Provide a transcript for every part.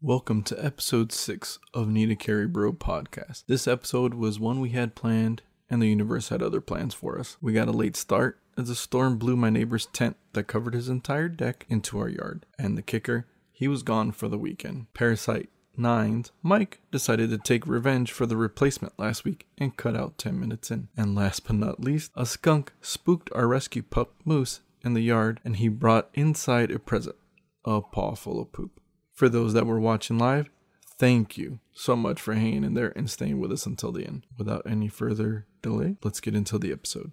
Welcome to episode 6 of Need a Carry Bro podcast. This episode was one we had planned, and the universe had other plans for us. We got a late start as a storm blew my neighbor's tent that covered his entire deck into our yard. And the kicker, he was gone for the weekend. Parasite 9's Mike decided to take revenge for the replacement last week and cut out 10 minutes in. And last but not least, a skunk spooked our rescue pup Moose in the yard and he brought inside a present a paw full of poop. For those that were watching live, thank you so much for hanging in there and staying with us until the end. Without any further delay, let's get into the episode.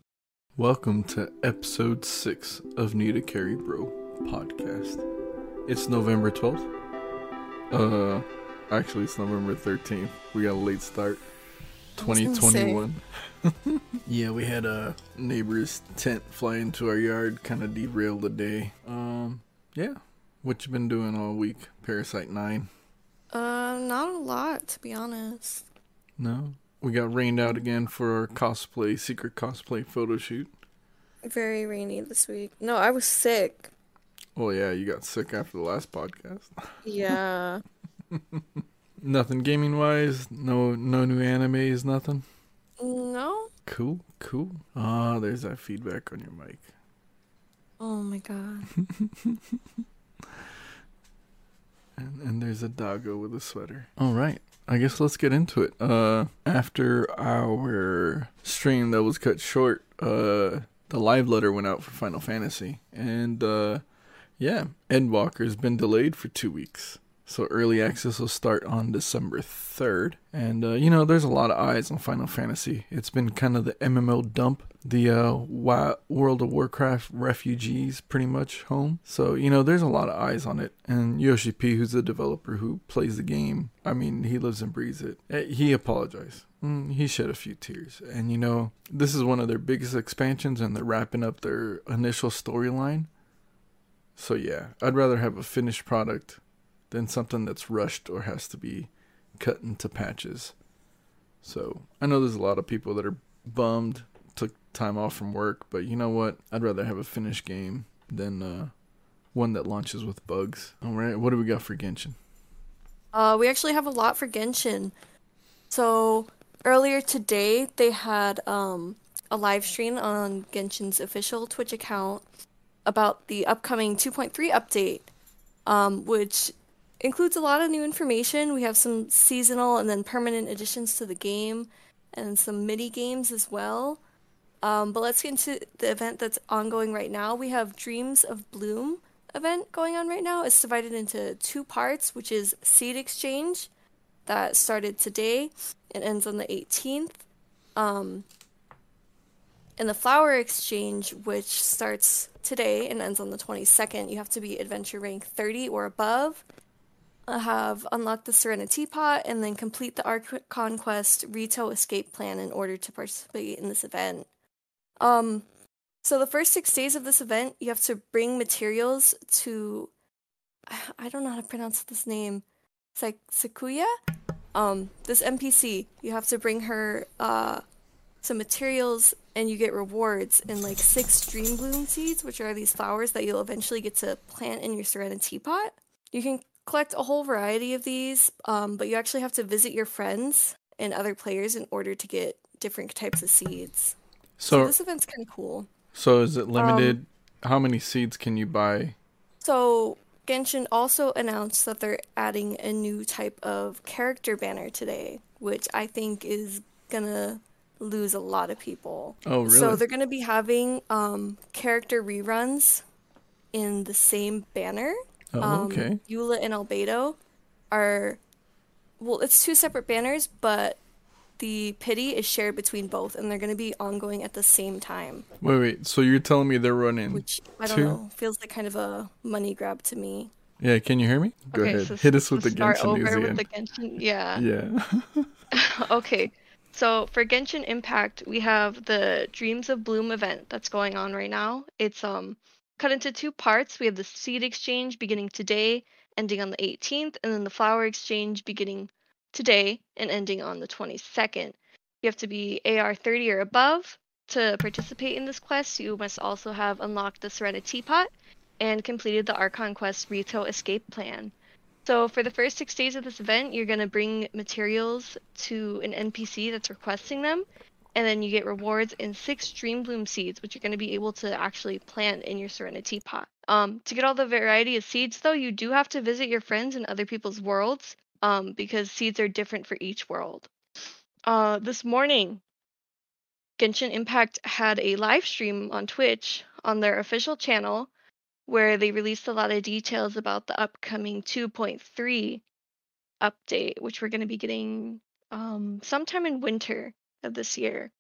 Welcome to episode 6 of Need a Carry Bro podcast. It's November 12th. Uh, actually, it's November 13th. We got a late start. 2021. yeah, we had a neighbor's tent fly into our yard, kind of derailed the day. Um, yeah. What you been doing all week, Parasite 9? Uh, not a lot, to be honest. No? We got rained out again for our cosplay, secret cosplay photo shoot. Very rainy this week. No, I was sick. Oh, yeah, you got sick after the last podcast. Yeah. nothing gaming wise? No no new animes, nothing? no? Cool, cool. Ah, there's that feedback on your mic. Oh my god. And, and there's a doggo with a sweater. All right. I guess let's get into it. Uh, after our stream that was cut short, uh, the live letter went out for Final Fantasy, and uh, yeah, Endwalker's been delayed for two weeks. So early access will start on December 3rd. And, uh, you know, there's a lot of eyes on Final Fantasy. It's been kind of the MMO dump, the uh, World of Warcraft refugees pretty much home. So, you know, there's a lot of eyes on it. And Yoshi P, who's the developer who plays the game, I mean, he lives and breathes it. Eh, he apologized. Mm, he shed a few tears. And, you know, this is one of their biggest expansions, and they're wrapping up their initial storyline. So, yeah, I'd rather have a finished product than something that's rushed or has to be cut into patches. So I know there's a lot of people that are bummed, took time off from work, but you know what? I'd rather have a finished game than uh, one that launches with bugs. All right, what do we got for Genshin? Uh, we actually have a lot for Genshin. So earlier today, they had um, a live stream on Genshin's official Twitch account about the upcoming 2.3 update, um, which includes a lot of new information. We have some seasonal and then permanent additions to the game and some mini games as well. Um, but let's get into the event that's ongoing right now. We have Dreams of Bloom event going on right now. It's divided into two parts, which is Seed Exchange that started today and ends on the 18th. Um, and the Flower Exchange, which starts today and ends on the 22nd. You have to be adventure rank 30 or above have unlocked the Serenity Pot and then complete the Archon Quest Ritou Escape Plan in order to participate in this event. Um, so the first six days of this event, you have to bring materials to. I don't know how to pronounce this name. It's like Sakuya. Um, this NPC, you have to bring her uh, some materials and you get rewards in like six dream bloom seeds, which are these flowers that you'll eventually get to plant in your Serenity Pot. You can collect a whole variety of these, um, but you actually have to visit your friends and other players in order to get different types of seeds. So, so this event's kind of cool. So is it limited? Um, How many seeds can you buy? So Genshin also announced that they're adding a new type of character banner today, which I think is gonna lose a lot of people. Oh, really? So they're gonna be having um, character reruns in the same banner Oh, um, okay. Eula and Albedo are well, it's two separate banners, but the pity is shared between both, and they're going to be ongoing at the same time. Wait, wait. So you're telling me they're running? Which I don't two? know. Feels like kind of a money grab to me. Yeah, can you hear me? Go okay, ahead. So Hit us with the Genshin news again. With the Genshin, yeah. Yeah. okay. So for Genshin Impact, we have the Dreams of Bloom event that's going on right now. It's um cut into two parts. We have the seed exchange beginning today, ending on the 18th, and then the flower exchange beginning today and ending on the 22nd. You have to be AR 30 or above to participate in this quest. You must also have unlocked the Serenity Teapot and completed the Archon Quest Ritou Escape Plan. So for the first six days of this event, you're gonna bring materials to an NPC that's requesting them, and then you get rewards in six Dream Bloom seeds, which you're gonna be able to actually plant in your Serenity pot. Um, to get all the variety of seeds, though, you do have to visit your friends in other people's worlds, um, because seeds are different for each world. Uh, this morning, Genshin Impact had a live stream on Twitch on their official channel where they released a lot of details about the upcoming 2.3 update, which we're going to be getting um, sometime in winter of this year.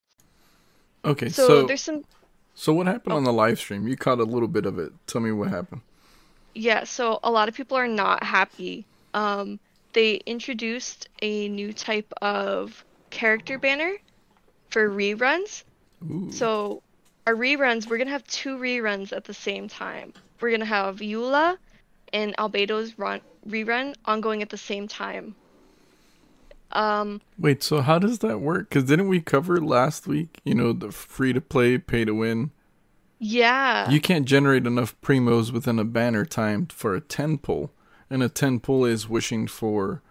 Okay, So, so there's some so what happened Oh. on the live stream? You caught a little bit of it. Tell me what happened. Yeah, so a lot of people are not happy. Um, they introduced a new type of character banner for reruns. Ooh. So our reruns, we're gonna have two reruns at the same time. We're gonna have Eula and Albedo's run rerun ongoing at the same time. Um, Wait, so how does that work? Because didn't we cover last week? You know, the free to play, pay to win. yeah. You can't generate enough primos within a banner time for a 10 pull. And a 10 pull is wishing for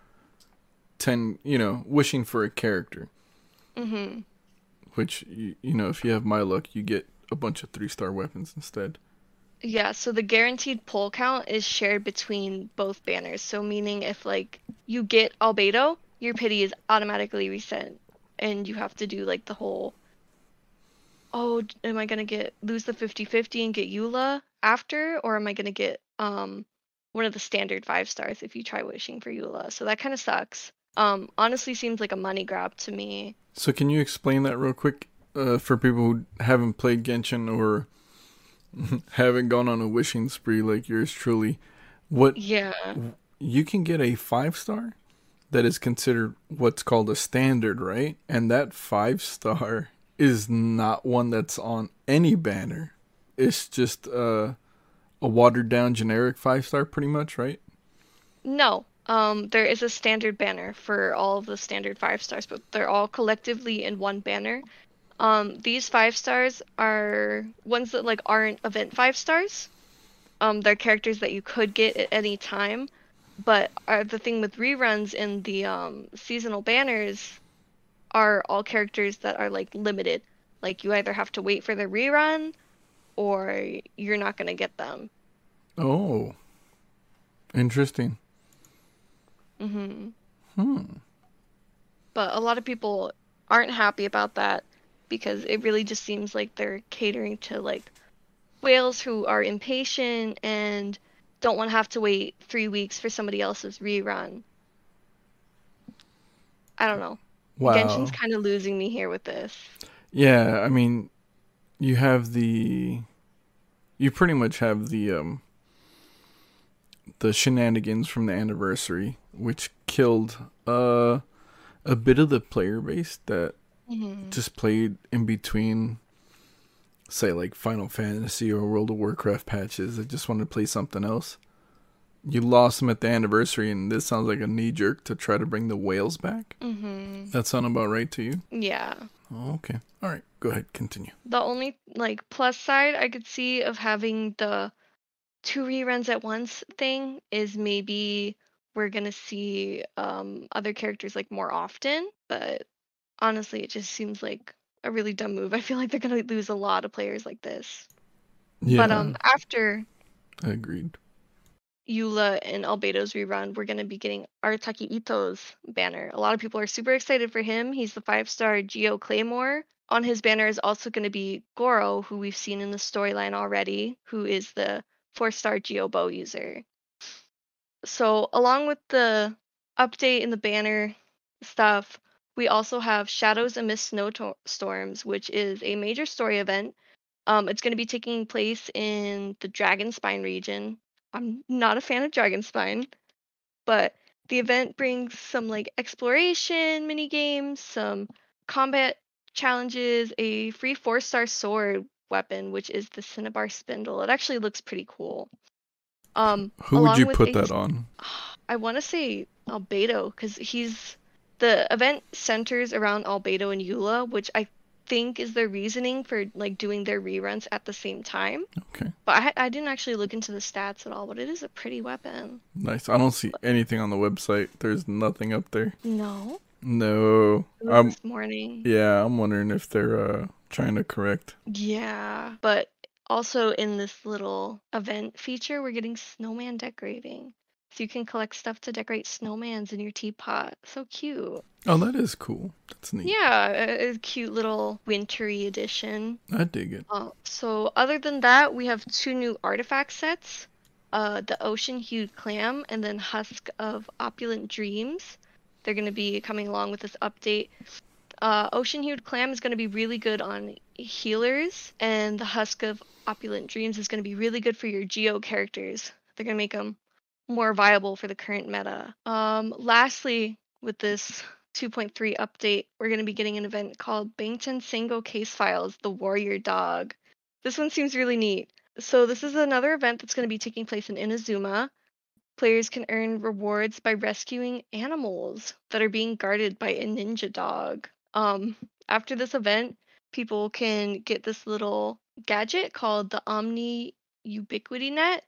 10, you know, wishing for a character. Mm-hmm. Which, you, you know, if you have my luck, you get a bunch of three star weapons instead. Yeah, so the guaranteed pull count is shared between both banners. So meaning if like you get Albedo, your pity is automatically reset and you have to do like the whole oh, am I gonna get lose the 50-50 and get Eula after or am I gonna get um one of the standard five stars if you try wishing for Eula. So that kind of sucks. Um honestly seems like a money grab to me. So, can you explain that real quick uh, for people who haven't played Genshin or haven't gone on a wishing spree like yours truly? What Yeah. you can get a five star that is considered what's called a standard, right? And that five star is not one that's on any banner. It's just uh, a watered down generic five star, pretty much, right? No, um, there is a standard banner for all of the standard five stars, but they're all collectively in one banner. Um, these five stars are ones that like aren't event five stars. Um, they're characters that you could get at any time, but are the thing with reruns and the um, seasonal banners are all characters that are like limited. Like you either have to wait for the rerun, or you're not gonna get them. Oh, interesting. hmm Hmm. but a lot of people aren't happy about that because it really just seems like they're catering to like whales who are impatient and don't want to have to wait three weeks for somebody else's rerun. I don't know. Wow. Genshin's kind of losing me here with this. Yeah, I mean, you have the, you pretty much have the um, the shenanigans from the anniversary, which killed uh a bit of the player base that Mm-hmm. just played in between, say like Final Fantasy or World of Warcraft patches. I just wanted to play something else. You lost them at the anniversary, and this sounds like a knee jerk to try to bring the whales back. Mm-hmm. That sound about right to you? Yeah. Oh, okay. All right. Go ahead. Continue. The only like plus side I could see of having the two reruns at once thing is maybe we're gonna see um other characters like more often, but honestly it just seems like a really dumb move. I feel like they're gonna lose a lot of players like this. Yeah. But um after I Agreed. Eula and Albedo's rerun, we're gonna be getting Arataki Itto's banner. A lot of people are super excited for him. He's the five star Geo Claymore. On his banner is also gonna be Goro, who we've seen in the storyline already, who is the four star Geo Bow user. So along with the update in the banner stuff, we also have Shadows Amidst Snowstorms, which is a major story event. Um, it's going to be taking place in the Dragonspine region. I'm not a fan of Dragonspine, but the event brings some like exploration mini games, some combat challenges, a free four star sword weapon, which is the Cinnabar Spindle. It actually looks pretty cool. Um, Who would you put a- that on? I want to say Albedo because he's the event centers around Albedo and Eula, which I think is their reasoning for like doing their reruns at the same time. Okay. But I I didn't actually look into the stats at all, but it is a pretty weapon. Nice. I don't see anything on the website. There's nothing up there. No. No. This morning. yeah, I'm wondering if they're uh trying to correct. Yeah, but also in this little event feature, we're getting snowman decorating. So you can collect stuff to decorate snowmans in your teapot. So cute. Oh, that is cool. That's neat. Yeah, a, a cute little wintry edition. I dig it. Uh, so other than that, we have two new artifact sets. Uh, the Ocean Hued Clam and then Husk of Opulent Dreams. They're going to be coming along with this update. Uh, Ocean Hued Clam is going to be really good on healers, and the Husk of Opulent Dreams is going to be really good for your Geo characters. They're going to make them more viable for the current meta. Um, lastly, with this 2.3 update, we're going to be getting an event called Bantan Sango Case Files The Warrior Dog. This one seems really neat. So, this is another event that's going to be taking place in Inazuma. Players can earn rewards by rescuing animals that are being guarded by a ninja dog. Um, after this event, people can get this little gadget called the Omni Ubiquity Net,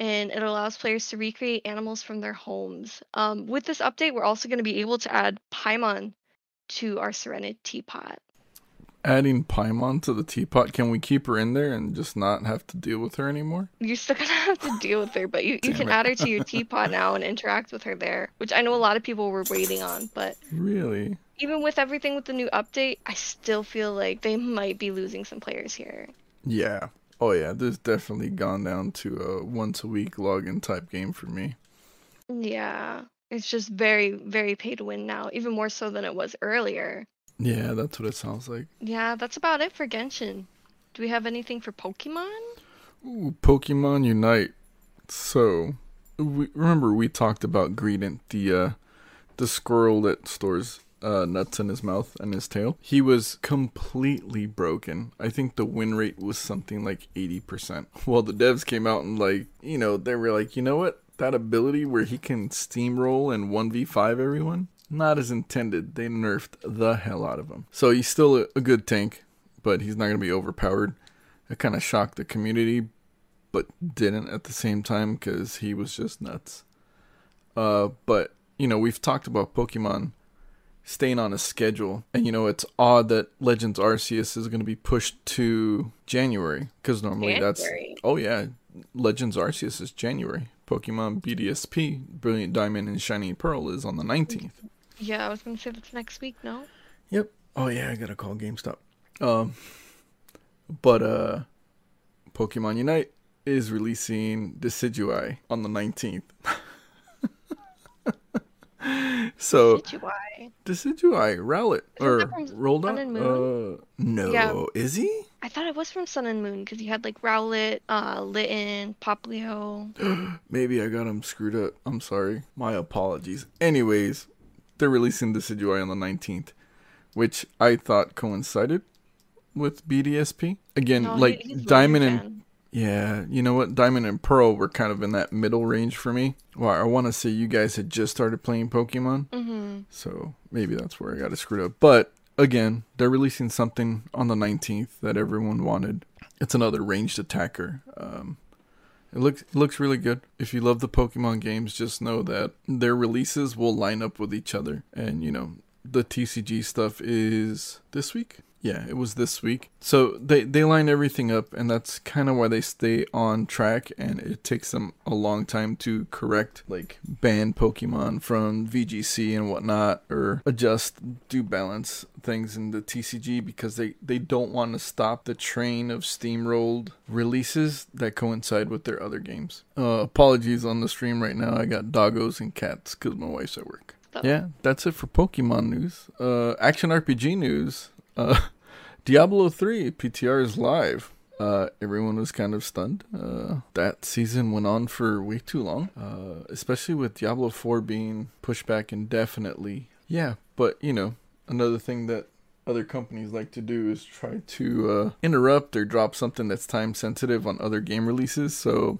and it allows players to recreate animals from their homes. Um, with this update, we're also going to be able to add Paimon to our Serenity teapot. Adding Paimon to the teapot, can we keep her in there and just not have to deal with her anymore? You're still gonna have to deal with her, but you, you can it. add her to your teapot now and interact with her there, which I know a lot of people were waiting on. But Really? even with everything with the new update, I still feel like they might be losing some players here. Yeah. Oh yeah, this definitely gone down to a once a week login type game for me. Yeah, it's just very, very pay to win now, even more so than it was earlier. Yeah, that's what it sounds like. Yeah, that's about it for Genshin. Do we have anything for Pokemon? Ooh, Pokemon Unite. So, we remember we talked about Greedent, the uh, the squirrel that stores uh, nuts in his mouth and his tail. He was completely broken. I think the win rate was something like eighty percent. Well, the devs came out and like, you know, they were like, you know what? That ability where he can steamroll and one v five everyone, not as intended. They nerfed the hell out of him. So he's still a, a good tank, but he's not gonna be overpowered. It kind of shocked the community, but didn't at the same time because he was just nuts. Uh, but you know, we've talked about Pokemon staying on a schedule, and you know, it's odd that Legends Arceus is going to be pushed to January because normally January? that's oh yeah, Legends Arceus is January. Pokemon BDSP, Brilliant Diamond and Shiny Pearl is on the nineteenth. Yeah, I was gonna say that's next week. No. Yep. Oh yeah, I gotta call GameStop. Um, but uh, Pokemon Unite is releasing Decidueye on the nineteenth. so Decidueye. Decidueye, Rowlet or Sun? Uh, no, Yeah. is he? I thought it was from Sun and Moon because you had like Rowlet, uh, Litten, Popplio. Maybe I got him screwed up. I'm sorry. My apologies. Anyways, they're releasing Decidueye on the 19th, which I thought coincided with BDSP. Again, No, like Diamond and. Yeah, you know what? Diamond and Pearl were kind of in that middle range for me. Well, I want to say you guys had just started playing Pokemon, Mhm. so maybe that's where I got it screwed up. But again, they're releasing something on the 19th that everyone wanted. It's another ranged attacker. Um, it looks it looks really good. If you love the Pokemon games, just know that their releases will line up with each other. And you know, the TCG stuff is this week. Yeah, it was this week. So they they line everything up, and that's kind of why they stay on track. And it takes them a long time to correct, like ban Pokemon from VGC and whatnot, or adjust, do balance things in the TCG because they they don't want to stop the train of steamrolled releases that coincide with their other games. Uh, apologies on the stream right now. I got doggos and cats because my wife's at work. Yeah, that's it for Pokemon news. Uh, action RPG news. Uh, Diablo 3 PTR is live. Uh, everyone was kind of stunned. Uh, that season went on for way too long, uh, especially with Diablo 4 being pushed back indefinitely. Yeah, but you know, another thing that other companies like to do is try to uh, interrupt or drop something that's time sensitive on other game releases. So,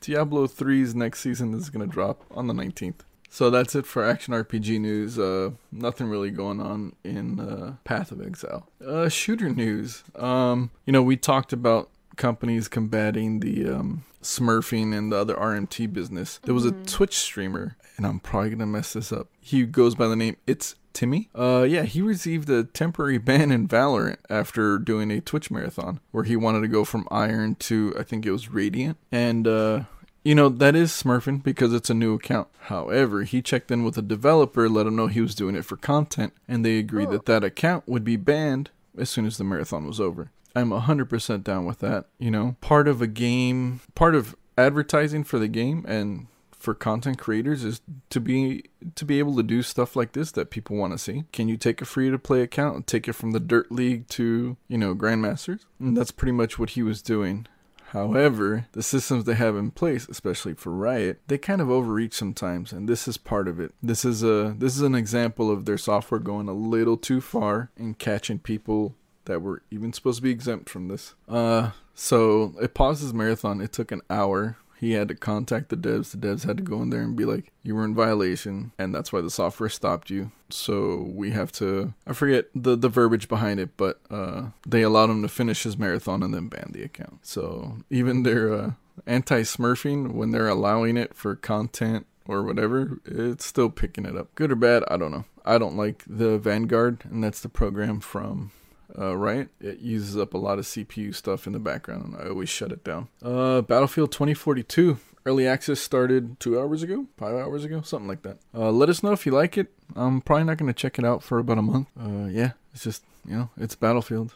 Diablo 3's next season is going to drop on the 19th. So that's it for action RPG news. Uh, nothing really going on in uh, Path of Exile. Uh, shooter news. Um, you know, we talked about companies combating the um, smurfing and the other RMT business. There was a Twitch streamer, and I'm probably gonna mess this up. He goes by the name It's Timmy. Uh, yeah, he received a temporary ban in Valorant after doing a Twitch marathon where he wanted to go from Iron to I think it was Radiant, and uh. You know, that is smurfing because it's a new account. However, he checked in with a developer, let him know he was doing it for content, and they agreed Oh. that that account would be banned as soon as the marathon was over. I'm 100% down with that. You know, part of a game, part of advertising for the game and for content creators is to be to be able to do stuff like this that people want to see. Can you take a free to play account and take it from the dirt league to, you know, grandmasters? And that's pretty much what he was doing. However, the systems they have in place, especially for Riot, they kind of overreach sometimes, and this is part of it. This is a this is an example of their software going a little too far and catching people that were even supposed to be exempt from this. Uh, so it pauses marathon. It took an hour. He had to contact the devs. The devs had to go in there and be like, "You were in violation, and that's why the software stopped you." So we have to. I forget the the verbiage behind it, but uh, they allowed him to finish his marathon and then banned the account. So even their uh, anti-smurfing, when they're allowing it for content or whatever, it's still picking it up. Good or bad, I don't know. I don't like the Vanguard, and that's the program from uh, right? It uses up a lot of CPU stuff in the background, and I always shut it down. Uh, Battlefield 2042 early access started two hours ago, five hours ago, something like that. Uh, let us know if you like it. I'm probably not going to check it out for about a month. Uh, yeah, it's just you know, it's Battlefield.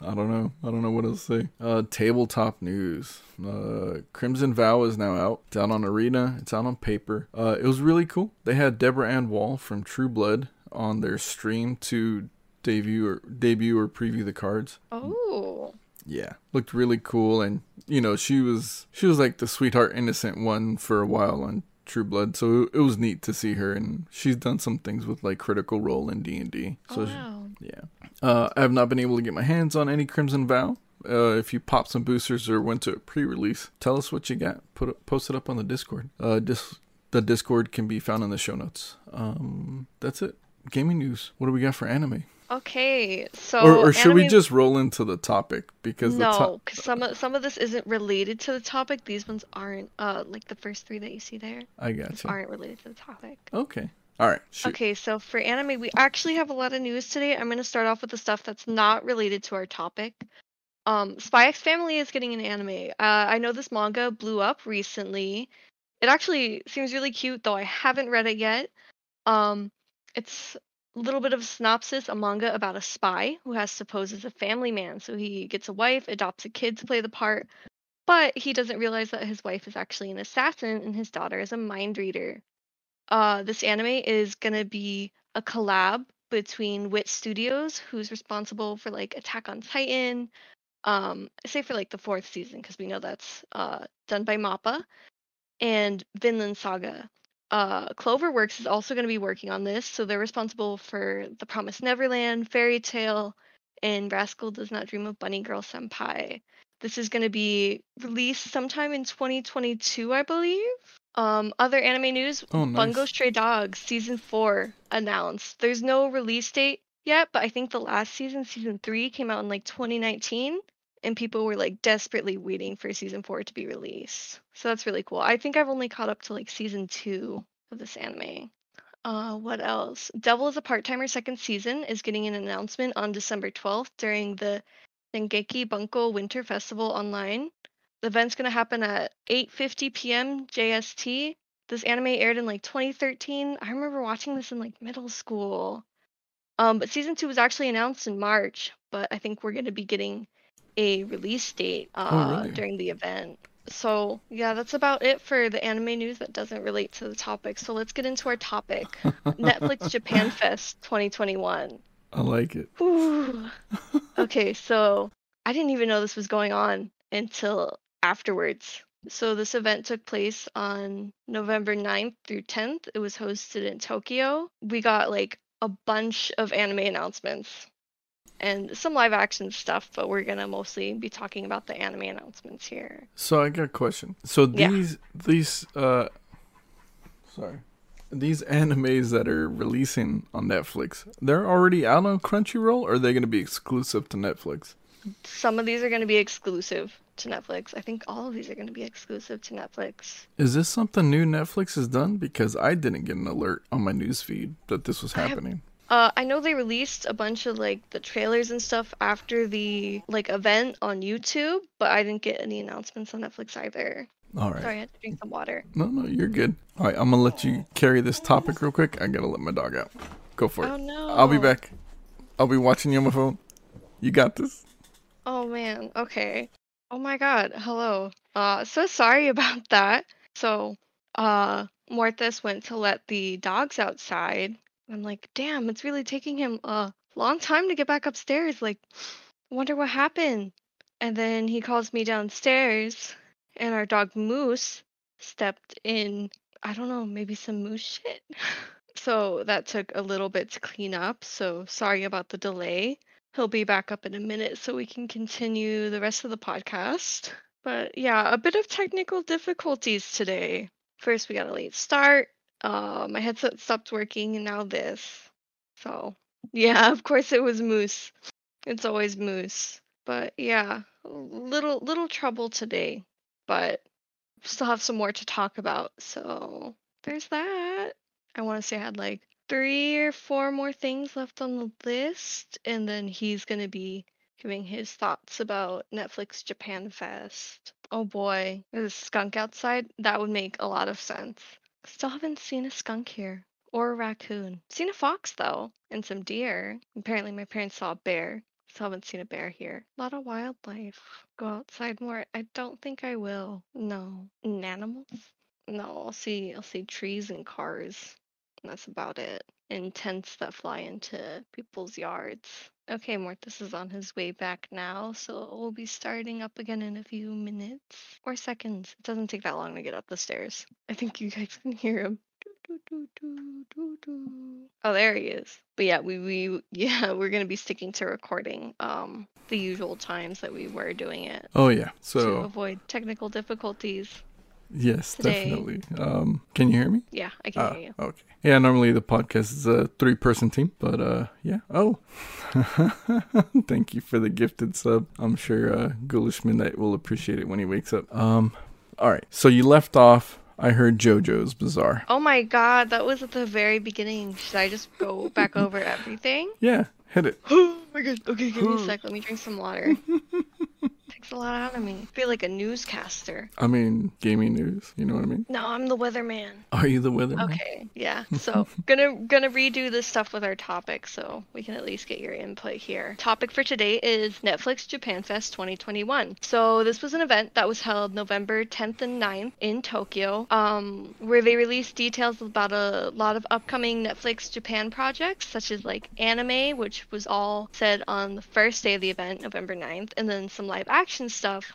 I don't know. I don't know what else to say. Uh, tabletop news. Uh, Crimson Vow is now out. It's out on Arena. It's out on paper. Uh, it was really cool. They had Deborah Ann Woll from True Blood on their stream to debut or debut or preview the cards. Oh. Yeah, looked really cool, and you know she was she was like the sweetheart innocent one for a while on True Blood, so it was neat to see her, and she's done some things with like Critical Role in D and D. So oh, she- yeah. Uh, I have not been able to get my hands on any Crimson Vow. Uh, if you pop some boosters or went to a pre-release, tell us what you got. Put it, post it up on the Discord. Uh, dis- the Discord can be found in the show notes. Um, that's it. Gaming news. What do we got for anime? Okay, so or or should we just roll into the topic because the no, because some of some of this isn't related to the topic. These ones aren't. Uh, like the first three that you see there I got you. aren't related to the topic. Okay. All right. Shoot. Okay, so for anime, we actually have a lot of news today. I'm going to start off with the stuff that's not related to our topic. Um, Spy X Family is getting an anime. Uh, I know this manga blew up recently. It actually seems really cute, though I haven't read it yet. Um, it's little bit of synopsis, a manga about a spy who has to pose as a family man. So he gets a wife, adopts a kid to play the part, but he doesn't realize that his wife is actually an assassin and his daughter is a mind reader. Uh, this anime is gonna be a collab between Wit Studios, who's responsible for like Attack on Titan. Um, I say for like the fourth season because we know that's uh done by Mappa, and Vinland Saga. Uh, Cloverworks is also going to be working on this, so they're responsible for The Promised Neverland, Fairy Tail, and Rascal Does Not Dream of Bunny Girl Senpai. This is going to be released sometime in 2022, I believe. Um, other anime news: Oh, nice. Bungo Stray Dogs season four announced. There's no release date yet, but I think the last season, season three, came out in like 2019, and people were like desperately waiting for season four to be released. So that's really cool. I think I've only caught up to like season two of this anime. Uh, what else? Devil is a Part Timer second season is getting an announcement on December 12th during the Dengeki Bunko Winter Festival online. The event's gonna happen at 8:50 p.m. JST. This anime aired in like 2013. I remember watching this in like middle school. Um, but season two was actually announced in March, but I think we're gonna be getting a release date uh, really? during the event. So yeah, that's about it for the anime news that doesn't relate to the topic. So let's get into our topic. Netflix Japan Fest 2021. I like it. Okay, so I didn't even know this was going on until afterwards. So this event took place on November 9th through 10th. It was hosted in Tokyo. We got like a bunch of anime announcements and some live action stuff, but we're going to mostly be talking about the anime announcements here. So I got a question. So Yeah. these these uh sorry. these animes that are releasing on Netflix, they're already out on Crunchyroll, or are they going to be exclusive to Netflix? Some of these are going to be exclusive to Netflix. I think all of these are going to be exclusive to Netflix. Is this something new Netflix has done? Because I didn't get an alert on my newsfeed that this was happening. Uh, I know they released a bunch of like the trailers and stuff after the like event on YouTube, but I didn't get any announcements on Netflix either. All right. Sorry, I had to drink some water. No, no, you're good. All right, I'm gonna let you carry this topic real quick. I gotta let my dog out. Go for it. Oh no. I'll be back. I'll be watching you on my phone. You got this. Oh man. Okay. Oh my god. Hello. Uh, so sorry about that. So, uh, Mortis went to let the dogs outside. I'm like, damn, it's really taking him a long time to get back upstairs. Like, wonder what happened. And then he calls me downstairs, and our dog Moose stepped in, I don't know, maybe some moose shit. so that took a little bit to clean up. So sorry about the delay. He'll be back up in a minute so we can continue the rest of the podcast. But yeah, a bit of technical difficulties today. First, we got a late start. Uh, my headset stopped working, and now this. So yeah, of course it was Moose. It's always Moose. But yeah, little little trouble today. But still have some more to talk about. So there's that. I want to say I had like three or four more things left on the list, and then he's to be giving his thoughts about Netflix Japan Fest. Oh boy, there's a skunk outside. That would make a lot of sense. Still haven't seen a skunk here. Or a raccoon. Seen a fox though, and some deer. Apparently my parents saw a bear. Still haven't seen a bear here. A lot of wildlife. Go outside more. I don't think I will. No. And animals? No, I'll see I'll see trees and cars. And that's about it. And tents that fly into people's yards. Okay, Mortis is on his way back now, so we'll be starting up again in a few minutes or seconds. It doesn't take that long to get up the stairs. I think you guys can hear him. Oh, there he is. But yeah, we we yeah, we're gonna be sticking to recording um the usual times that we were doing it Oh yeah. so to So avoid technical difficulties. Yes, today. definitely. Um, can you hear me? Yeah, I can Ah, hear you. okay. Yeah, normally the podcast is a three person team, but uh yeah. Oh. Thank you for the gifted sub. I'm sure uh Ghoulish Midnight will appreciate it when he wakes up. Um all right. So you left off I heard JoJo's Bizarre. Oh my god, that was at the very beginning. Should I just go back over everything? Yeah, hit it. Oh my god. Okay, give me a sec. Let me drink some water. Takes a lot out of me. I feel like a newscaster. I mean, gaming news, you know what I mean? No, I'm the weatherman. Are you the weatherman? Okay, yeah. So gonna gonna redo this stuff with our topic, so we can at least get your input here. Topic for today is Netflix Japan Fest 2021. So this was an event that was held November 10th and 9th in Tokyo, um, where they released details about a lot of upcoming Netflix Japan projects, such as like anime, which was all said on the first day of the event, November 9th, and then some live action stuff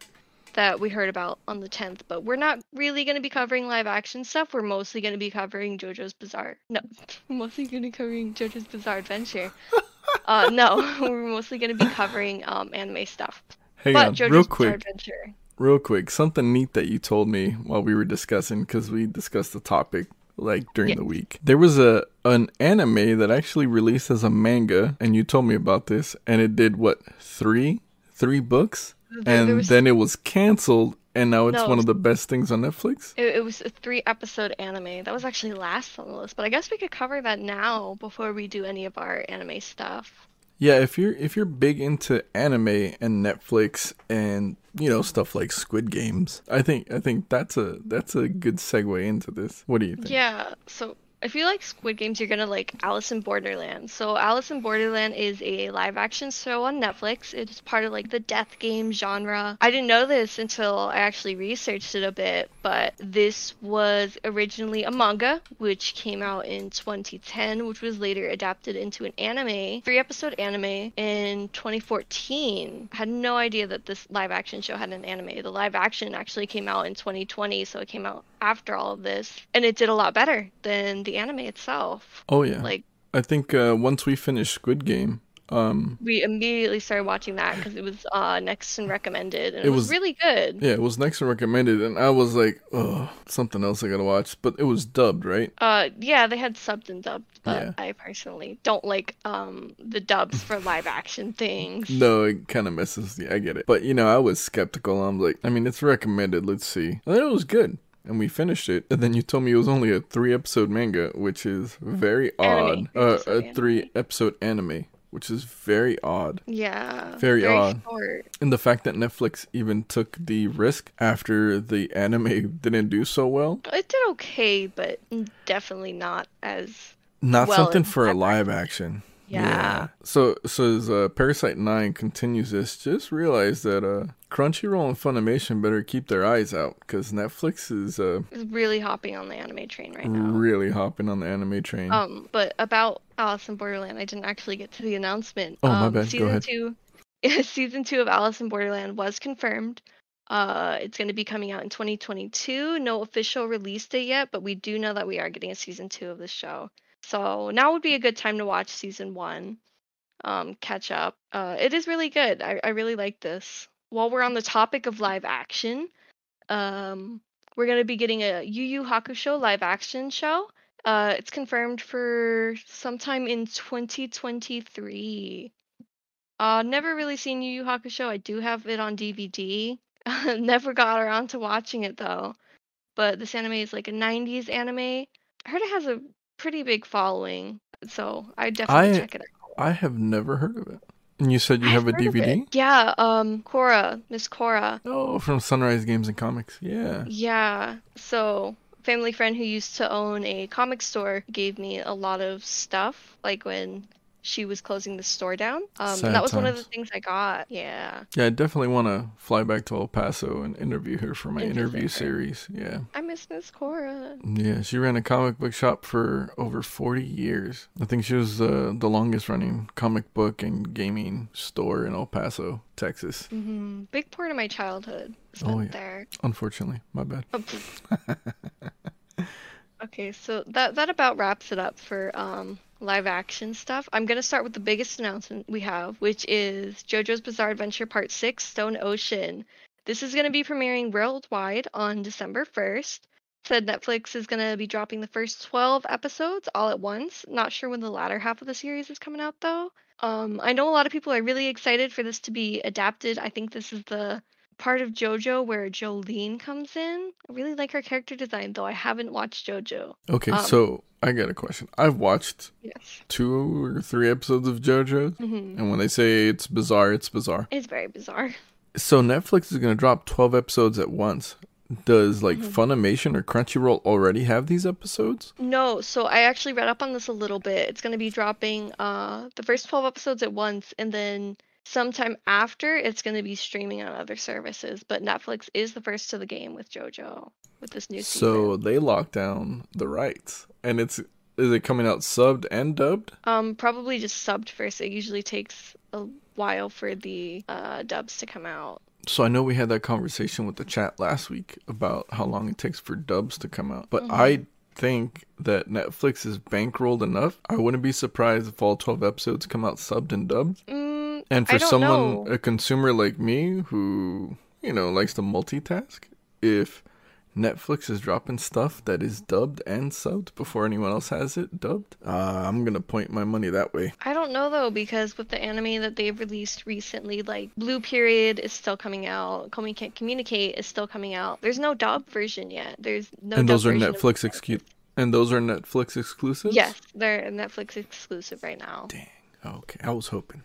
that we heard about on the 10th, but we're not really going to be covering live action stuff. We're mostly going to be covering JoJo's Bizarre. No, we're mostly going to be covering JoJo's Bizarre Adventure. uh, no, we're mostly going to be covering um, anime stuff. Hang but on, JoJo's real Bizarre quick. Adventure. Real quick, something neat that you told me while we were discussing because we discussed the topic like during Yes. the week. There was a an anime that actually released as a manga, and you told me about this, and it did what three three books, and was- then it was canceled, and now it's No. one of the best things on Netflix. It, it was a three episode anime. That was actually last on the list, but I guess we could cover that now before we do any of our anime stuff. Yeah, if you're if you're big into anime and Netflix and you know stuff like Squid Games, I think I think that's a that's a good segue into this. What do you think? Yeah, so if you like Squid Games, you're gonna like Alice in Borderland. So Alice in Borderland is a live action show on Netflix. It is part of like the death game genre. I didn't know this until I actually researched it a bit, but this was originally a manga, which came out in 2010, which was later adapted into an anime, three episode anime in 2014. I had no idea that this live action show had an anime. The live action actually came out in 2020, so it came out after all of this, and it did a lot better than the anime itself. Oh yeah. Like, I think uh, once we finish Squid Game, Um, we immediately started watching that because it was uh, next and recommended, and It it, was, was- really good. yeah, it was next and recommended, and I was like, oh, something else I gotta watch. But it was dubbed, right? Uh, yeah, they had subbed and dubbed, but Yeah. I personally don't like um the dubs for live action things. No, it kind of messes. Yeah, I get it. But you know, I was skeptical. I'm like, I mean, it's recommended. Let's see. And then it was good, and we finished it. And then you told me it was only a three episode manga, which is very Anime. odd. Uh, a anime. three episode anime, which is very odd. Yeah, Very odd. short. And the fact that Netflix even took the risk after the anime didn't do so well, It did okay, but definitely not as not Well, something for a live action. Yeah. So so as uh, Parasite Nine continues this, just realize that uh, Crunchyroll and Funimation better keep their eyes out because Netflix is uh, is really hopping on the anime train right now. really hopping on the anime train. Um, but about Alice in Borderland, I didn't actually get to the announcement. Oh, my um, bad. Go Season ahead. two, season two of Alice in Borderland was confirmed. Uh, it's going to be coming out in 2022. No official release date yet, but we do know that we are getting a season two of the show. So now would be a good time to watch season one. Um, catch up. Uh, it is really good. I, I really like this. While we're on the topic of live action, um, we're going to be getting a Yu Yu Hakusho live action show. Uh, it's confirmed for sometime in 2023. Uh, never really seen Yu Yu Hakusho. I do have it on DVD. never got around to watching it though. But this anime is like a 90s anime. I heard it has a pretty big following, so I definitely I- check it out. I have never heard of it. And you said you I've have a heard of it. DVD? Yeah, um, Cora, Miss Cora. Oh, from Sunrise Games and Comics. Yeah. Yeah. So, family friend who used to own a comic store gave me a lot of stuff, like when she was closing the store down. Um, and that was one of the things I got. Yeah. Yeah, I definitely want to fly back to El Paso and interview her for my interview her. series. Yeah. I miss Miss Cora. Yeah, she ran a comic book shop for over 40 years. I think she was uh, the longest running comic book and gaming store in El Paso, Texas. Mm-hmm. Big part of my childhood spent Oh, yeah. there. Unfortunately, my bad. Oh, okay, so that that about wraps it up for um live action stuff. I'm gonna start with the biggest announcement we have, which is JoJo's Bizarre Adventure Part Six: Stone Ocean. This is gonna be premiering worldwide on December 1st. Said Netflix is gonna be dropping the first 12 episodes all at once. Not sure when the latter half of the series is coming out though. Um, I know a lot of people are really excited for this to be adapted. I think this is the part of JoJo where Jolyne comes in. I really like her character design, though I haven't watched JoJo. Okay, Um, so I got a question. I've watched Yes. two or three episodes of JoJo's, hmm and when they say it's bizarre, it's bizarre. It's very bizarre. So Netflix is going to drop 12 episodes at once. Does like Mhm. Funimation or Crunchyroll already have these episodes? No, so I actually read up on this a little bit. It's going to be dropping uh the first 12 episodes at once and then sometime after it's going to be streaming on other services, but Netflix is the first to the game with JoJo with this new So season. they locked down the rights, and it's is it coming out subbed and dubbed? Um probably just subbed first. It usually takes a while for the uh dubs to come out. So I know we had that conversation with the chat last week about how long it takes for dubs to come out, but Mhm. I think that Netflix is bankrolled enough. I wouldn't be surprised if all 12 episodes come out subbed and dubbed. Mm, And for someone, know. a consumer like me who, you know, likes to multitask, if Netflix is dropping stuff that is dubbed and subbed before anyone else has it dubbed, uh, I'm going to point my money that way. I don't know though because with the anime that they've released recently, like Blue Period is still coming out, Komi Can't Communicate is still coming out. There's no dub version yet. There's no. and those are Netflix the- exclu- and those are Netflix exclusives? Yes, they're Netflix exclusive right now. Dang. Okay. I was hoping.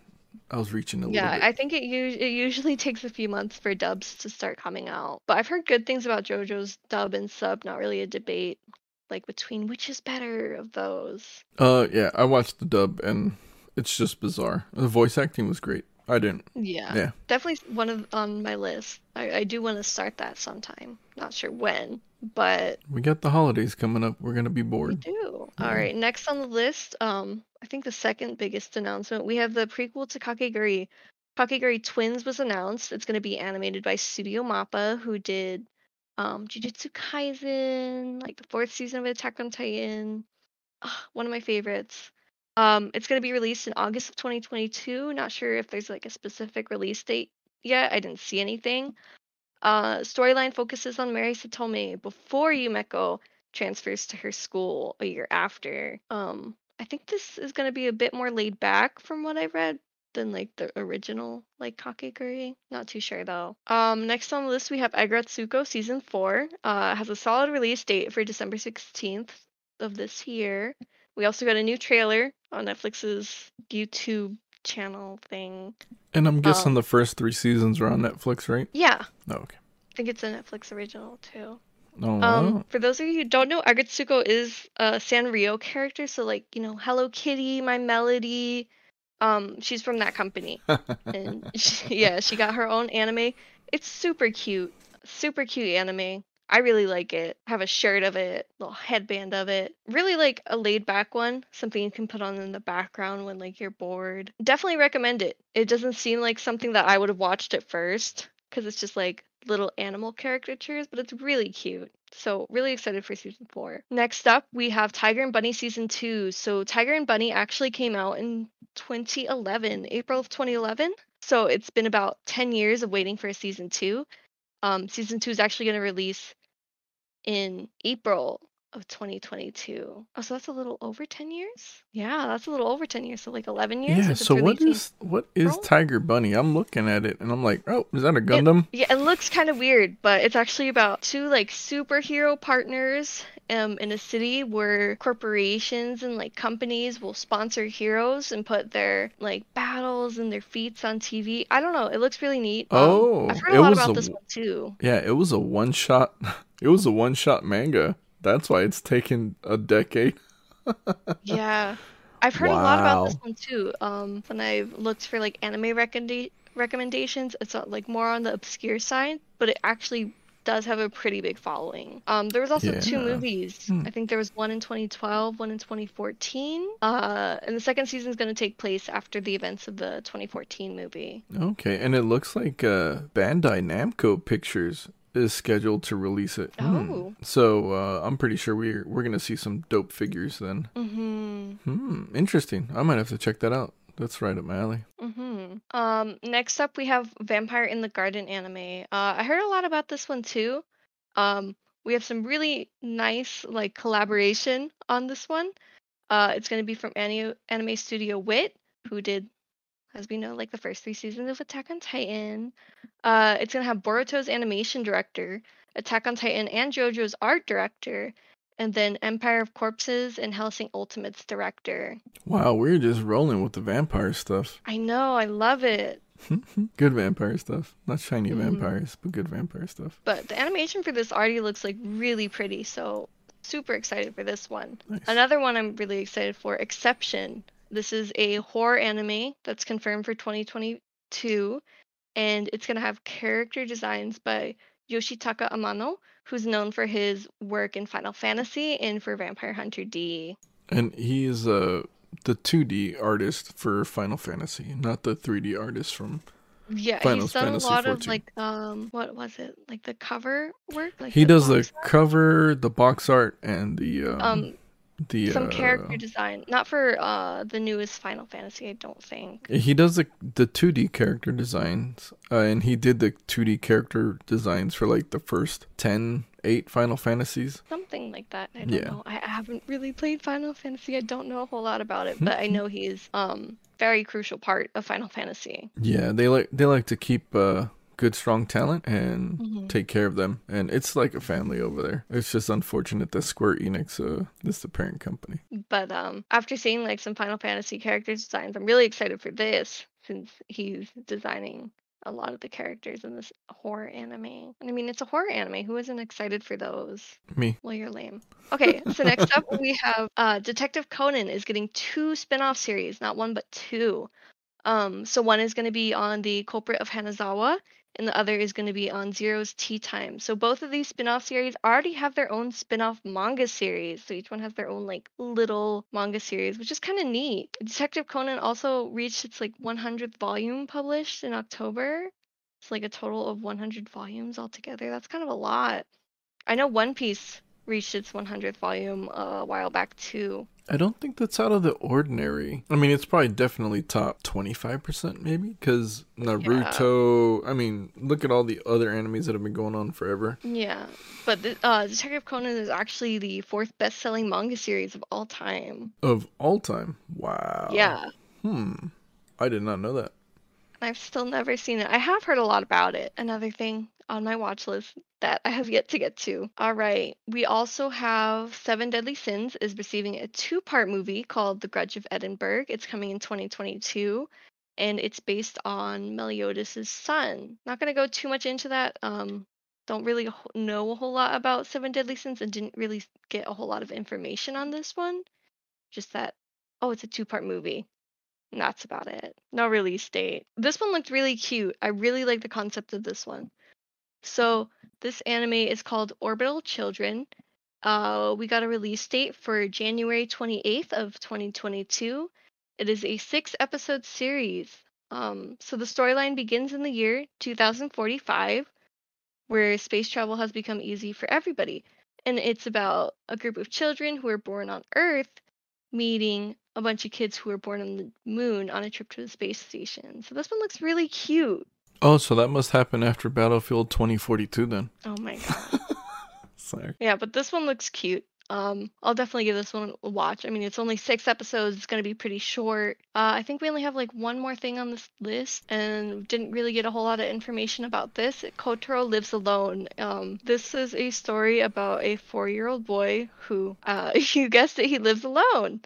I was reaching a little Yeah, bit. I think it it usually takes a few months for dubs to start coming out. But I've heard good things about JoJo's dub and sub. Not really a debate, like between which is better of those. Uh, yeah, I watched the dub and it's just bizarre. The voice acting was great. I didn't. Yeah, Yeah. definitely one of on my list. I, I do want to start that sometime. Not sure when, but We got the holidays coming up. We're gonna be we bored. do. Yeah. All right, next on the list, um, I think the second biggest announcement we have the prequel to Kakegurui. Kakegurui Twins was announced. It's going to be animated by Studio Mappa, who did um, Jujutsu Kaisen, like the fourth season of Attack on Titan. Ah, one of my favorites. Um, it's going to be released in August of 2022. Not sure if there's like a specific release date yet. I didn't see anything. Uh, storyline focuses on Mary Saotome before Yumeko transfers to her school a year after. Um, I think this is going to be a bit more laid back from what I read than like the original like Kakegurui. Not too sure though. Um, next on the list we have Aggretsuko season four. Uh, has a solid release date for December 16th of this year. We also got a new trailer on Netflix's YouTube channel thing. And I'm guessing Um, the first three seasons are on Netflix, right? Yeah, Oh, okay. I think it's a Netflix original too. Oh, Um, wow. for those of you who don't know, Agretsuko is a Sanrio character, so like you know, Hello Kitty, My Melody. Um, she's from that company, and she, yeah, she got her own anime. It's super cute, super cute anime. I really like it. I have a shirt of it, little headband of it. Really like a laid back one, something you can put on in the background when like you're bored. Definitely recommend it. It doesn't seem like something that I would have watched at first because it's just like little animal caricatures, but it's really cute. So really excited for season four. Next up, we have Tiger and Bunny season two. So Tiger and Bunny actually came out in 2011, April of 2011. So it's been about 10 years of waiting for a season two. Um, season two is actually going to release in April of 2022. Oh, so that's a little over 10 years? Yeah, that's a little over 10 years. So like 11 years. Yeah, so what is what is? Tiger Bunny? I'm looking at it and I'm like, oh, is that a Gundam? Yeah, it looks kind of weird, but it's actually about two like superhero partners um in a city where corporations and like companies will sponsor heroes and put their like battles and their feats on TV. I don't know, it looks really neat. Um, Oh, I've heard a lot about a this one too. Yeah, it was a one shot. It was a one shot manga. That's why it's taken a decade. Yeah. I've heard a lot about this one too. Um, when I've looked for like anime recommenda- recommendations, it's uh, like more on the obscure side, but it actually does have a pretty big following. Um, there was also two movies. Hmm. I think there was one in 2012, one in 2014. Uh, and the second season is going to take place after the events of the 2014 movie. Okay, and it looks like uh, Bandai Namco Pictures is scheduled to release it. Oh. So uh, I'm pretty sure we're we're gonna see some dope figures then. Mm-hmm. Hmm, interesting. I might have to check that out. That's right up my alley. Mm-hmm. Um, next up we have Vampire in the Garden anime. Uh, I heard a lot about this one too. Um, we have some really nice like collaboration on this one. Uh, it's going to be from anime, anime studio Wit, who did, as we know, like the first three seasons of Attack on Titan. Uh, it's going to have Boruto's animation director, Attack on Titan, and JoJo's art director, and then Empire of Corpses and Hellsing Ultimate's director. Wow, we're just rolling with the vampire stuff. I know, I love it. good vampire stuff. Not shiny Mhm. vampires, but good vampire stuff. But the animation for this already looks like really pretty, so super excited for this one. Nice. Another one I'm really excited for, Exception. This is a horror anime that's confirmed for 2022, and it's gonna have character designs by Yoshitaka Amano, who's known for his work in Final Fantasy and for Vampire Hunter D. And he is uh, the 2D artist for Final Fantasy, not the 3D artist from. Yeah, Final he's done Fantasy a lot 14. of like um, what was it? Like the cover work. Like He does the art? cover, the box art, and the um, um the some uh, character design. Not for uh the newest Final Fantasy, I don't think. He does the the 2D character designs, uh, and he did the 2D character designs for like the first 10, 8 Final Fantasies. Something like that. I don't Yeah. know. I, I haven't really played Final Fantasy. I don't know a whole lot about it, but I know he's um very crucial part of Final Fantasy. Yeah, they like they like to keep uh, good, strong talent and Mhm. take care of them, and it's like a family over there. It's just unfortunate that Square Enix uh, is the parent company. But um after seeing like some Final Fantasy character designs, I'm really excited for this since he's designing a lot of the characters in this horror anime. And I mean, it's a horror anime. Who isn't excited for those? Me. Well, you're lame. Okay, so next up we have uh, Detective Conan is getting two spin-off series, not one but two. Um, so one is going to be on the culprit of Hanzawa, and the other is going to be on Zero's Tea Time. So both of these spin-off series already have their own spin-off manga series. So each one has their own like little manga series, which is kind of neat. Detective Conan also reached its like 100th volume published in October. It's like a total of 100 volumes altogether. That's kind of a lot. I know One Piece reached its 100th volume a while back too. I don't think that's out of the ordinary. I mean, it's probably definitely top 25% maybe because Naruto, yeah. I mean, look at all the other animes that have been going on forever. Yeah, but the, uh, Detective Conan is actually the fourth best-selling manga series of all time. Of all time. Wow. Yeah. Hmm. I did not know that. I've still never seen it. I have heard a lot about it. Another thing on my watch list that I have yet to get to. All right. We also have Seven Deadly Sins is receiving a two-part movie called The Grudge of Edinburgh. It's coming in 2022 and it's based on Meliodas' son. Not going to go too much into that. Um don't really know a whole lot about Seven Deadly Sins and didn't really get a whole lot of information on this one. Just that oh, it's a two-part movie. And that's about it. No release date. This one looked really cute. I really like the concept of this one. So this anime is called Orbital Children. Uh, we got a release date for January 28th of 2022. It is a six episode series. Um, so the storyline begins in the year 2045, where space travel has become easy for everybody. And it's about a group of children who are born on Earth meeting a bunch of kids who were born on the moon on a trip to the space station. So this one looks really cute. Oh, so that must happen after Battlefield 2042 then. Oh my god. Sorry. Yeah, but this one looks cute. Um, I'll definitely give this one a watch. I mean, it's only six episodes. It's going to be pretty short. Uh, I think we only have like one more thing on this list, and didn't really get a whole lot of information about this. Kotaro lives alone. Um, this is a story about a four-year-old boy who, uh, you guessed it, he lives alone.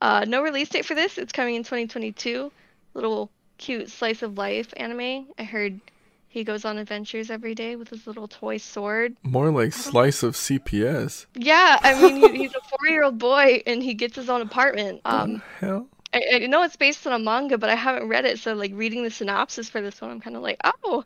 Uh, no release date for this. It's coming in 2022. Little cute slice of life anime. I heard he goes on adventures every day with his little toy sword. More like slice of CPS. Yeah, I mean he, he's a four-year-old boy and he gets his own apartment. Um, Hell. I, I know it's based on a manga, but I haven't read it, so like reading the synopsis for this one, I'm kind of like, oh,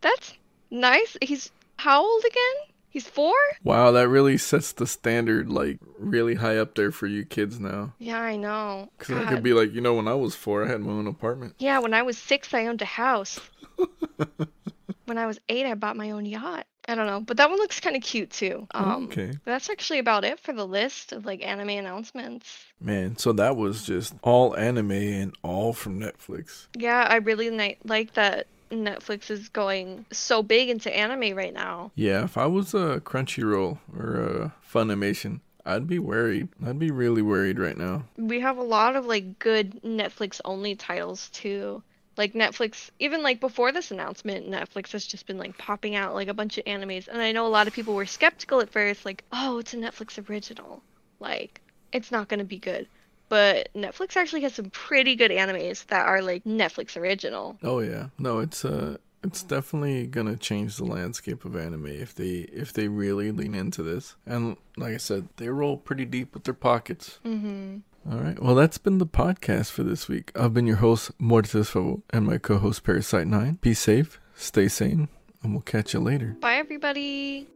that's nice. He's how old again? He's four? Wow, that really sets the standard like really high up there for you kids now. Yeah, I know. Because I could be like, you know, when I was four, I had my own apartment. Yeah, when I was six, I owned a house. when I was eight, I bought my own yacht. I don't know, but that one looks kind of cute too. Um, okay. that's actually about it for the list of like anime announcements. Man, so that was just all anime and all from Netflix. Yeah, I really like that Netflix is going so big into anime right now. Yeah, if I was a Crunchyroll or a Funimation, I'd be worried. I'd be really worried right now. We have a lot of like good Netflix only titles too. Like Netflix, even like before this announcement, Netflix has just been like popping out like a bunch of animes. And I know a lot of people were skeptical at first, like, oh, it's a Netflix original. Like, it's not going to be good. But Netflix actually has some pretty good animes that are like Netflix original. Oh yeah, no, it's uh, it's definitely gonna change the landscape of anime if they if they really lean into this. And like I said, they roll pretty deep with their pockets. Mm-hmm. All right. Well, that's been the podcast for this week. I've been your host, Muertes Favor, and my co host, Parasite9. Be safe, stay sane, and we'll catch you later. Bye, everybody.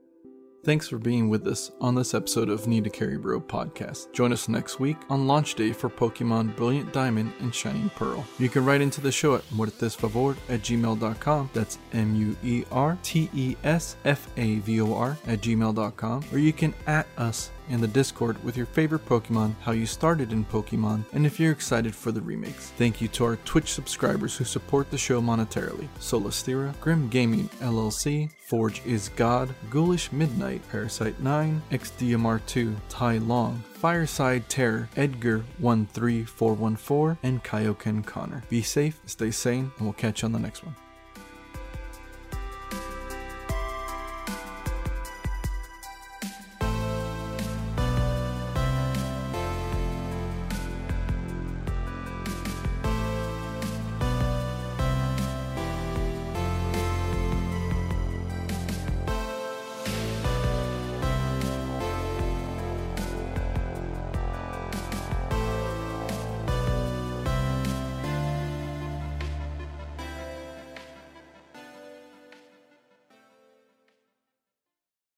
Thanks for being with us on this episode of Need a Carry Bro podcast. Join us next week on launch day for Pokemon Brilliant Diamond and Shining Pearl. You can write into the show at muertesfavor at gmail.com. That's M U E R T E S F A V O R at gmail.com. Or you can at us in the Discord with your favorite Pokemon, how you started in Pokemon, and if you're excited for the remakes. Thank you to our Twitch subscribers who support the show monetarily Solastira, Grim Gaming LLC, Forge is God, Ghoulish Midnight, Parasite 9, XDMR2, Tai Long, Fireside Terror, Edgar 13414, and Kaioken Connor. Be safe, stay sane, and we'll catch you on the next one.